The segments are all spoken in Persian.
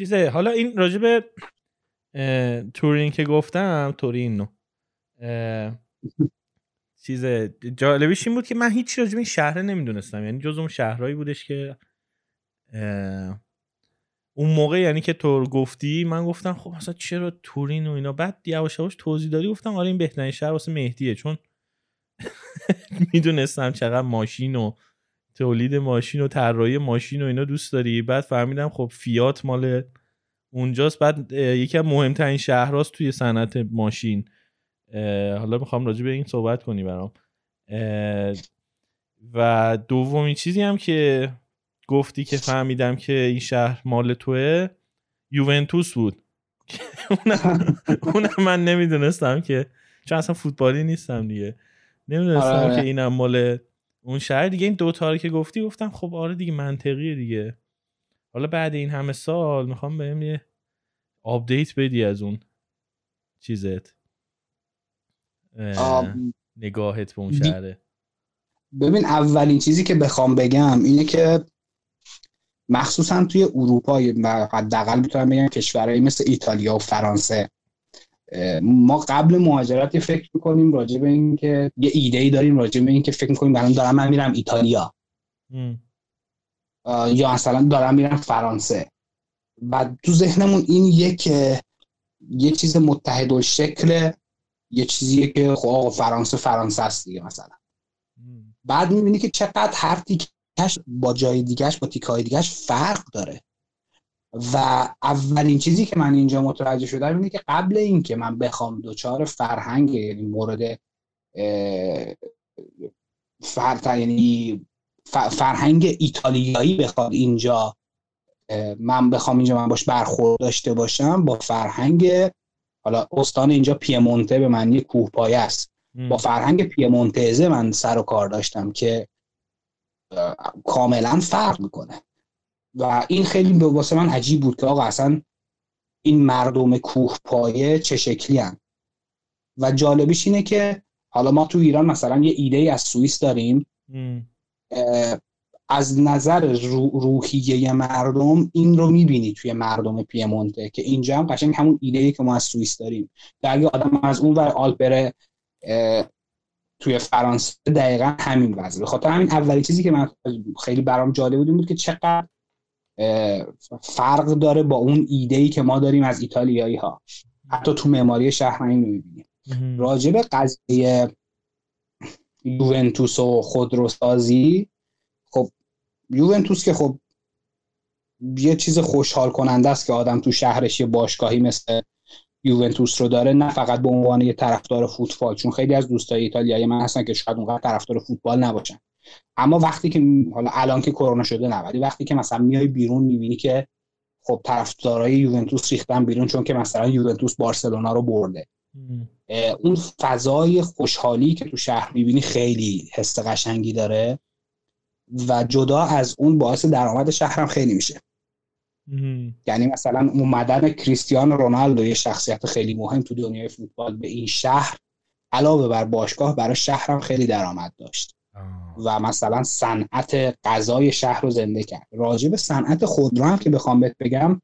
چیزه. حالا این راجب تورین که گفتم تورینو چیز جالبیش این بود که من هیچ راجب این شهر نمی‌دونستم. یعنی جز اون شهرهایی بودش که اون موقع یعنی که تو گفتی من گفتم خب مثلا چرا تورین و اینا؟ بعد یواش یواش توضیح دادی گفتم آره این بهترین شهر واسه مهدیه. چون می‌دونستم چقدر ماشین و تولید ماشین و طراحی ماشین و اینا دوست داری؟ بعد فهمیدم خب فیات مال اونجاست. بعد یکی از مهمترین شهرهاست توی صنعت ماشین. حالا می‌خوام راجع به این صحبت کنی برام. و دومین چیزی هم که گفتی که فهمیدم که این شهر مال توه یوونتوس بود. اونم من نمی‌دونستم که چون اصلا فوتبالی نیستم دیگه. نمی‌دونستم آره. که اینم مال اون شهر دیگه این دوتا رو که گفتی گفتم خب آره دیگه منطقیه دیگه. حالا بعد این همه سال می‌خوام بهم یه آپدیت بدی از اون چیزت. نگاهت به اون شهره. ببین اولین چیزی که بخوام بگم اینه که مخصوصا توی اروپا و حداقل می‌تونم بگم کشورهایی مثل ایتالیا و فرانسه ما قبل مهاجرت فکر می‌کنیم راجع به این که یه ایده ای داریم راجع به این که فکر می‌کنیم الان دارم من میرم ایتالیا. یا مثلا دارم میرم فرانسه. و تو ذهنمون این یک یه چیز متحد و شکل یه چیزیه که خب فرانسه فرانسه است دیگه مثلا. بعد می‌بینی که چقدر هر تیکش با جای دیگهش با تیکای دیگهش فرق داره. و اولین چیزی که من اینجا متوجه شدم اینه که قبل اینکه من بخوام دوچار فرهنگ یعنی مورد فر... یعنی فرهنگ ایتالیایی بخواد اینجا من بخوام اینجا من باش برخورد داشته باشم با فرهنگ حالا استان اینجا پیمونته به معنی کوهپایه است. با فرهنگ پیمونتزه من سر و کار داشتم که کاملا فرق می‌کنه. و این خیلی به واسه من عجیب بود که آقا اصلا این مردم کوه پایه چه شکلی هن؟ و جالبیش اینه که حالا ما تو ایران مثلا یه ایده از سوئیس داریم از نظر روحیه مردم این رو می‌بینی توی مردم پیمونته که اینجا هم قشنگ همون ایده که ما از سوئیس داریم. در اگه آدم از اون ور آلپره توی فرانسه دقیقا همین وضع خاطر همین اولی چیزی که من خیلی برام جالب بود بود که چقدر فرق داره با اون ایده ای که ما داریم از ایتالیایی ها حتی تو معماری شهر این می‌بینیم. راجب قضیه یوونتوس و خودروسازی خب یوونتوس که خب یه چیز خوشحال کننده است که آدم تو شهرش یه باشگاهی مثل یوونتوس رو داره نه فقط به عنوان یه طرفدار فوتبال چون خیلی از دوستای ایتالیایی من هستن که شاید اونقدر طرفدار فوتبال نباشن. اما وقتی که حالا الان که کرونا شده نه ولی وقتی که مثلا میای بیرون می‌بینی که خب طرفدارای یوونتوس ریختن بیرون چون که مثلا یوونتوس بارسلونا رو برده. اون فضای خوشحالی که تو شهر می‌بینی خیلی حس قشنگی داره و جدا از اون باعث درآمد شهرم خیلی میشه. یعنی مثلا اومدن کریستیانو رونالدو یه شخصیت خیلی مهم تو دنیای فوتبال به این شهر علاوه بر باشگاه برای شهرم خیلی درآمد داشت. و مثلا صنعت غذای شهر رو زنده کرد. راجع به صنعت خودرو هم که بخوام بهت بگم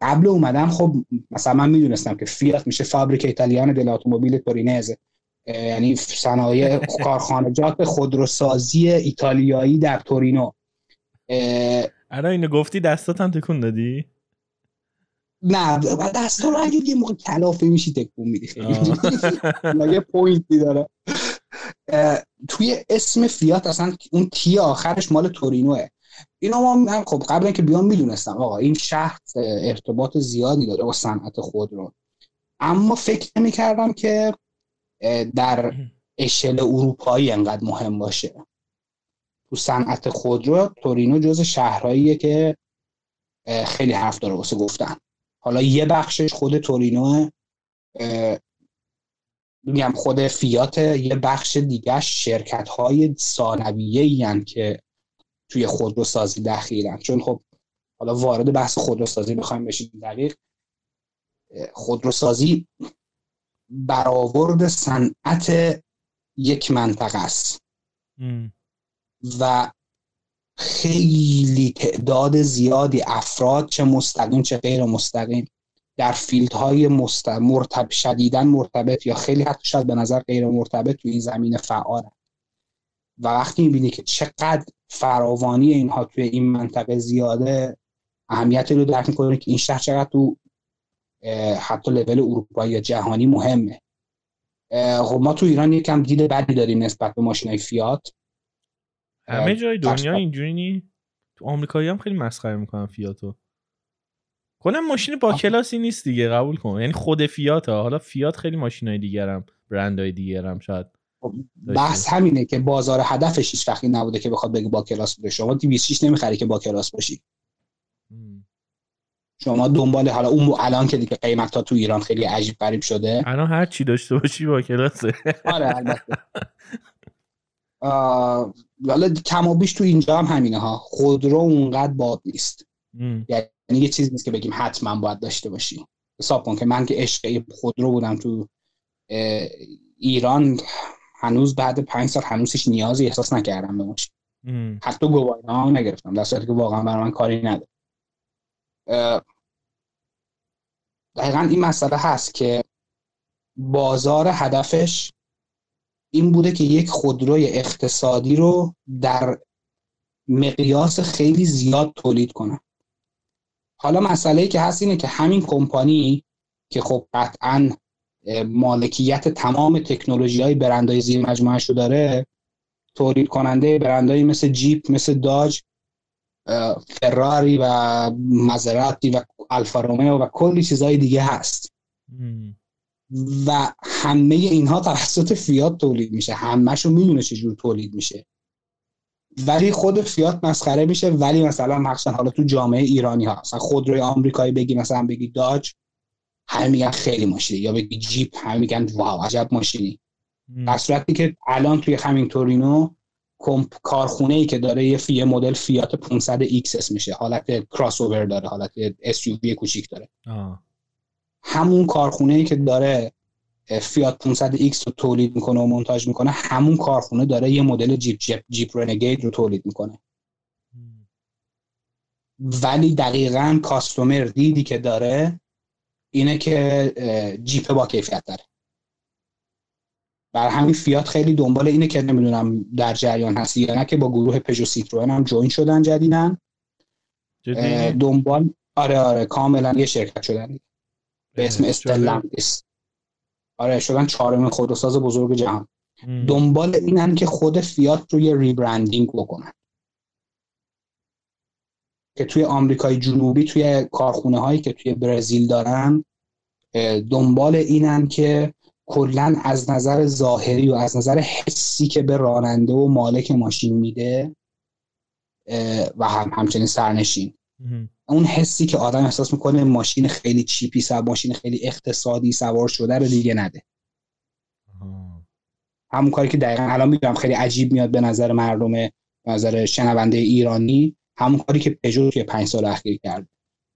قبل اومدن خب مثلا من می‌دونستم که فیات میشه فابریک ایتالیان دل اتومبیل تورینزه یعنی صنایع کارخانجات خودروسازی ایتالیایی در تورینو. آره اینو گفتی دستات هم تکون دادی؟ نه دستا رو اگه یه موقع کلافه میشی تکون میدی خیلی. یه پوینتی داره. توی اسم فیات اصلا اون تی آخرش مال تورینوه. اینا ما خب قبل اینکه بیام می‌دونستم آقا این شهر ارتباط زیادی داره با صنعت خود رو. اما فکر نمی کردم که در اشل اروپایی انقدر مهم باشه. تو صنعت خودرو تورینو جز شهرهاییه که خیلی حرف داره واسه گفتن. حالا یه بخشش خود تورینو میگم خود فیات یه بخش دیگه شرکت های ثانویه که توی خودروسازی دخیلن. چون خب حالا وارد بحث خودروسازی بخوایم بشیم دقیق خودروسازی برآورد صنعت یک منطقه است. و خیلی تعداد زیادی افراد چه مستقیم چه غیر مستقیم در فیلدهای مرتب شدیدن مرتبط یا خیلی حتی شاید به نظر غیر مرتبط توی این زمین فعال و وقتی می‌بینی که چقدر فراوانی اینها توی این منطقه زیاده اهمیتی رو درک می‌کنه که این شهر چقدر تو حتی لول اروپایی یا جهانی مهمه. خب ما تو ایران یکم دید بدی داریم نسبت به ماشینای فیات. همه جای دنیا اینجوری نی تو آمریکایی هم خیلی مسخره می‌کنن فیاتو. کنم ماشین با کلاسی نیست دیگه قبول کن. یعنی خود فیات ها. حالا فیات خیلی ماشینای دیگرم برندهای دیگرم شاید. خب، بحث همینه که بازار هدفش هیچ وقتی نبوده که بخواد بگه با کلاس بوده شما 206 نمی‌خری که با کلاس باشی. شما دنبال حالا اون الان که دیگه قیمت ها تو ایران خیلی عجیب غریب شده. الان هر چی داشته باشی با کلاسه. آره البته. حالا کم و بیش تو اینجا هم همینه ها. خودرو اونقدر باد نیست. یعنی یه چیزی نیست که بگیم حتما باید داشته باشی حساب کن که من که عشق خودرو بودم تو ایران هنوز بعد پنج سال هنوزش نیازی احساس نکردم به ماشین حتی گواهی هم نگرفتم در صورتی که واقعا برای من کاری نداره دقیقا این مسئله هست که بازار هدفش این بوده که یک خودروی اقتصادی رو در مقیاس خیلی زیاد تولید کنه. حالا مسئله که هست اینه که همین کمپانی که خب قطعا مالکیت تمام تکنولوژی های برندهای زیر مجموعه رو داره تولید کننده برندهایی مثل جیپ مثل داج فراری و مزراتی و الفا رومئو و کلی چیزهای دیگه هست. و همه اینها توسط فیات تولید میشه. همهشون می‌دونه چجور تولید میشه. ولی خود فیات مسخره میشه ولی مثلا مخصوصا حالا تو جامعه ایرانی ها مثلا خودروی آمریکایی بگی مثلا بگی داج همه میگن خیلی ماشینی یا بگی جیپ همه میگن واو عجب ماشینی. در صورتی که الان توی همین تورینو کارخونه ای که داره یه فیه مدل فیات 500X میشه حالت کراس اوور داره حالت SUV کوچیک داره. آه. همون کارخونه ای که داره فیات 500X رو تولید می‌کنه و مونتاژ می‌کنه همون کارخونه داره یه مدل جیپ جیپ, جیپ Renegade رو تولید می‌کنه. ولی دقیقا customer دیدی که داره اینه که جیپ با کیفیت داره. بر همین فیات خیلی دنبال اینه که نمی‌دونم در جریان هستی یا نه که با گروه پژو سیتروئن هم join شدن جدیدن دنبال آره آره کاملا یه شرکت شدن. به اسم استلانتیس آره شدن چهارمین خودروساز بزرگ جهان. دنبال اینن که خود فیات رو rebranding بکنن. که توی آمریکای جنوبی توی کارخونه هایی که توی برزیل دارن دنبال اینن که کلا از نظر ظاهری و از نظر حسی که به راننده و مالک ماشین میده و هم همچنین سرنشین. اون حسی که آدم احساس می‌کنه ماشین خیلی چیپی سوار ماشین خیلی اقتصادی سوار شده رو دیگه نده. همون کاری که دقیقا الان میگم خیلی عجیب میاد به نظر مردم به نظر شنونده ایرانی. همون کاری که پژو توی پنج سال اخیر کرد.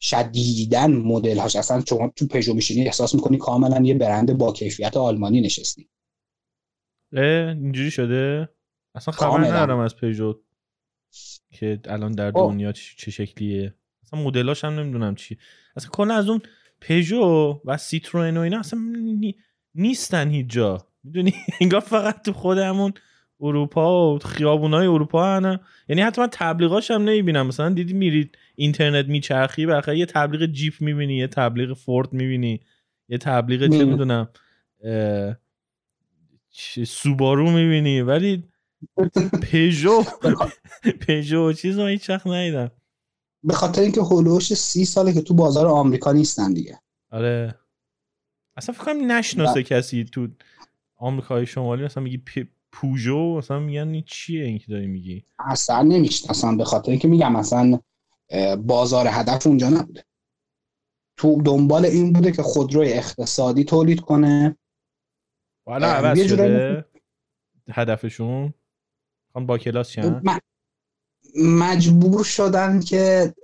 شدیدن مدل هاش اصلا شما تو پژو میشینی احساس می‌کنی کاملا یه برند با کیفیت آلمانی نشستی. اینجوری شده؟ اصلا خبر ندارم از پژو که الان در خب. دنیا چه شکلیه. اصلا مدلاش هم نمی‌دونم چی. اصلا کلا از اون پژو و سیتروئن و اینا اصلا نیستن هیچ جا می‌دونی؟ انگار فقط تو خودمون اروپا و خیابونای اروپا هنه یعنی حتی من تبلیغاش هم نمی‌بینم. مثلا دیدی میرید اینترنت میچرخی بخیر یه تبلیغ جیپ می‌بینی یه تبلیغ فورد می‌بینی یه تبلیغ چه می‌دونم سوبارو می‌بینی. ولی پژو پژو چیز هیچ وقت ندیدم. به خاطر اینکه هولوش سی ساله که تو بازار آمریکا نیستن دیگه. آره. اصلا فکر کنم نشناسه کسی تو آمریکای شمالی. مثلا میگی پوژو مثلا میگن چیه این که داری میگی؟ اصلا نمی‌شناسن به خاطر اینکه میگم مثلا بازار هدف اونجا نبوده. تو دنبال این بوده که خودروی اقتصادی تولید کنه. حالا عوض شده. هدفشون؟ خان با کلاس چند مجبور شدن که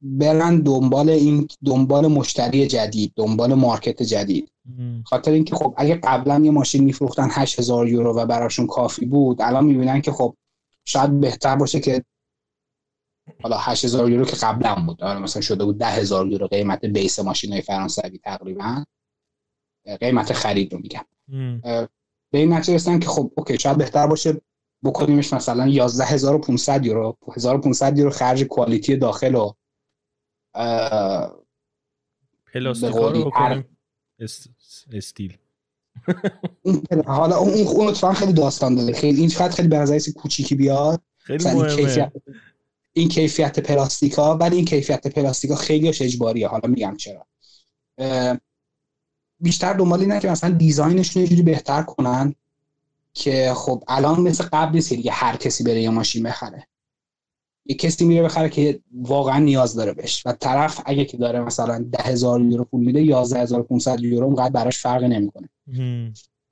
برن دنبال این دنبال مشتری جدید دنبال market جدید. خاطر اینکه خب اگه قبلا یه ماشین میفروختن 8000 یورو و براشون کافی بود الان می‌بینن که خب شاید بهتر باشه که حالا 8000 یورو که قبلا بود. حالا مثلا شده بود 10000 یورو قیمت base ماشین های فرانسوی تقریبا. قیمت خرید رو میگم. به این نتیجه رسیدن که خب okay شاید بهتر باشه بکنیمش مثلا 11500 یورو. 1500 یورو خرج quality داخل و پلاستیکا رو بکنیم. استیل. حالا اون اون اتفاقا خیلی داستان داره. خیلی این خیلی خیلی به کوچیکی بیاد؟ خیلی مهمه. کیفیت این کیفیت پلاستیکا ولی این کیفیت پلاستیکا خیلیش اجباریه. حالا میگم چرا. بیشتر دنبال اینه که مثلا دیزاینشون یه جوری بهتر کنن. که خب الان مثل قبل نیست که دیگه هر کسی بره یه ماشین بخره. یه کسی میره بخره که واقعا نیاز داره بهش. و طرف اگه که داره مثلا ده هزار یورو پول میده 11500 یورو اونقدر براش فرق نمی‌کنه.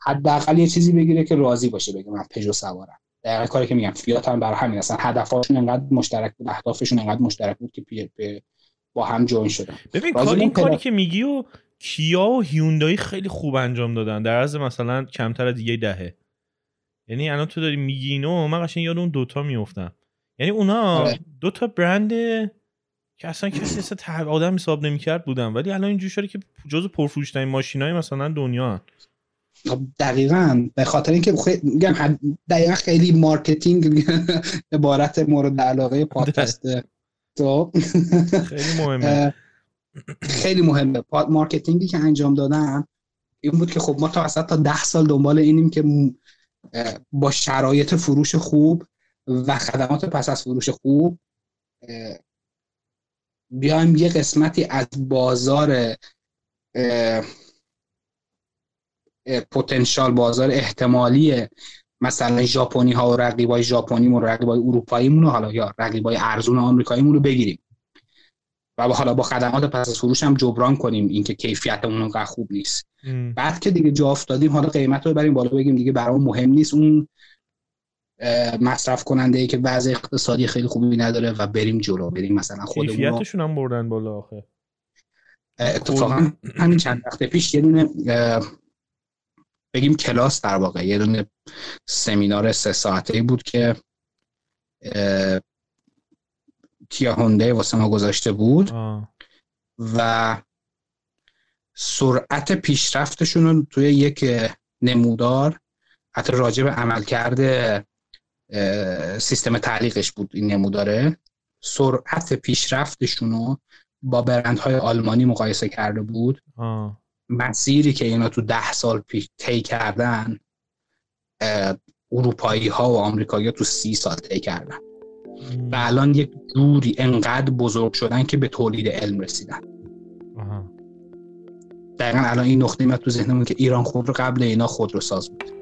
حداقل یه چیزی بگیره که راضی باشه بگه من پژو سوارم. دقیقا کاری که میگم فیات هم برای همین اصلا هدفاشون انقدر مشترک بود اهدافشون انقدر مشترک بود که پی با هم جوین شدن. ببین کار این کاری که میگی و کیا و هیوندای خیلی خوب انجام دادن. در از مثلا کمتر از یه دهه. یعنی الان تو داری میگی اینو من قشنگ یاد اون دوتا میفتم یعنی اونا آره. دو تا برند که اصلا کسی اصلا آدم حساب نمی‌کرد بودن. ولی الان اینجوری شده که جزو پرفروشترین ماشینای مثلا دنیا. خب دقیقا. به خاطر اینکه میگم دقیقا خیلی marketing عبارت مورد علاقه پادکست تو؟ خیلی مهمه. خیلی مهمه. marketing ی که انجام دادن این بود که خب ما تا اصلا تا ده سال دنبال اینیم که با شرایط فروش خوب و خدمات پس از فروش خوب بیایم یه قسمتی از بازار پتانسیال بازار احتمالی مثلا ژاپنی ها و رقیبای ژاپنی و رقیبای اروپایی مون حالا یا رقیبای ارزون آمریکایی رو بگیریم. و حالا با خدمات پس از فروش هم جبران کنیم اینکه کیفیت اون خوب نیست. بعد که دیگه جا افتادیم حالا قیمت رو بریم بالا بگیم دیگه برام مهم نیست. اون مصرف کننده ای که وضع اقتصادی خیلی خوبی نداره و بریم جلو بریم مثلا خودمون کیفیتشون هم بردن بالا آخه. اتفاقا همین چند وقت پیش یه دونه بگیم کلاس در واقع یه دونه سمینار سه ساعته بود که کیا هونده واسه ما گذاشته بود و سرعت پیشرفتشون رو توی یک نمودار حتی راجع به عملکرد سیستم تعلیقش بود این نموداره. سرعت پیشرفتشون رو با برندهای آلمانی مقایسه کرده بود. مسیری که اینا تو ده سال پیش طی کردن اروپایی ها و آمریکایی ها تو سی سال طی کردن. و الان یک جوری انقدر بزرگ شدن که به تولید علم رسیدن. دقیقا الان این نقطه میاد تو ذهنمون که ایران خودرو قبل اینا خودرو ساز بود.